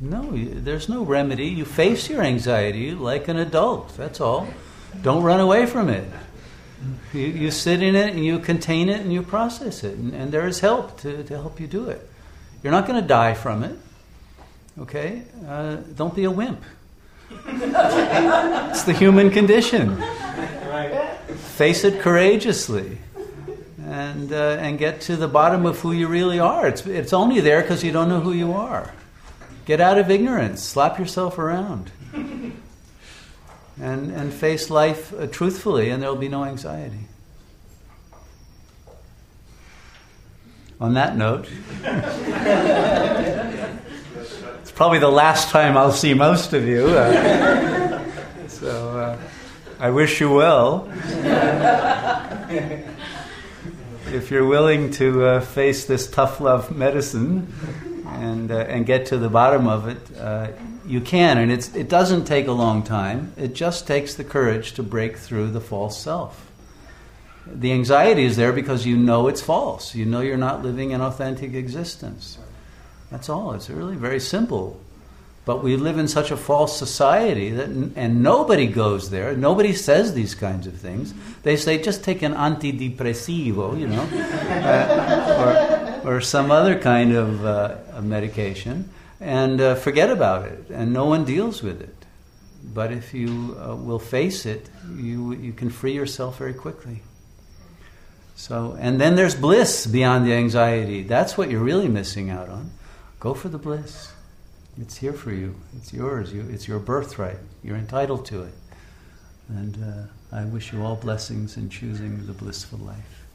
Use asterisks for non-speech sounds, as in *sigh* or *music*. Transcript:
No, there's no remedy. You face your anxiety like an adult. That's all. Don't run away from it. You, you sit in it and you contain it and you process it. And, and there is help to, to help you do it. You're not going to die from it. Okay? Uh, don't be a wimp. it's the human condition. Right. Face it courageously and, uh, and get to the bottom of who you really are. It's, it's only there because you don't know who you are. Get out of ignorance, slap yourself around, and, and face life uh, truthfully, and there will be no anxiety. On that note, *laughs* it's probably the last time I'll see most of you. Uh, *laughs* so uh, I wish you well. *laughs* if you're willing to uh, face this tough love medicine, and, uh, and get to the bottom of it, uh, you can. And it's, it doesn't take a long time, it just takes the courage to break through the false self. The anxiety is there because you know it's false. You know you're not living an authentic existence. That's all. It's really very simple. But we live in such a false society that, and nobody goes there. Nobody says these kinds of things. They say just take an antidepressivo, you know, *laughs* uh, or, or some other kind of uh, medication, and uh, forget about it. And no one deals with it. But if you uh, will face it, you you can free yourself very quickly. So, and then there's bliss beyond the anxiety. That's what you're really missing out on. Go for the bliss. It's here for you. It's yours. You, it's your birthright. You're entitled to it. And uh, I wish you all blessings in choosing the blissful life.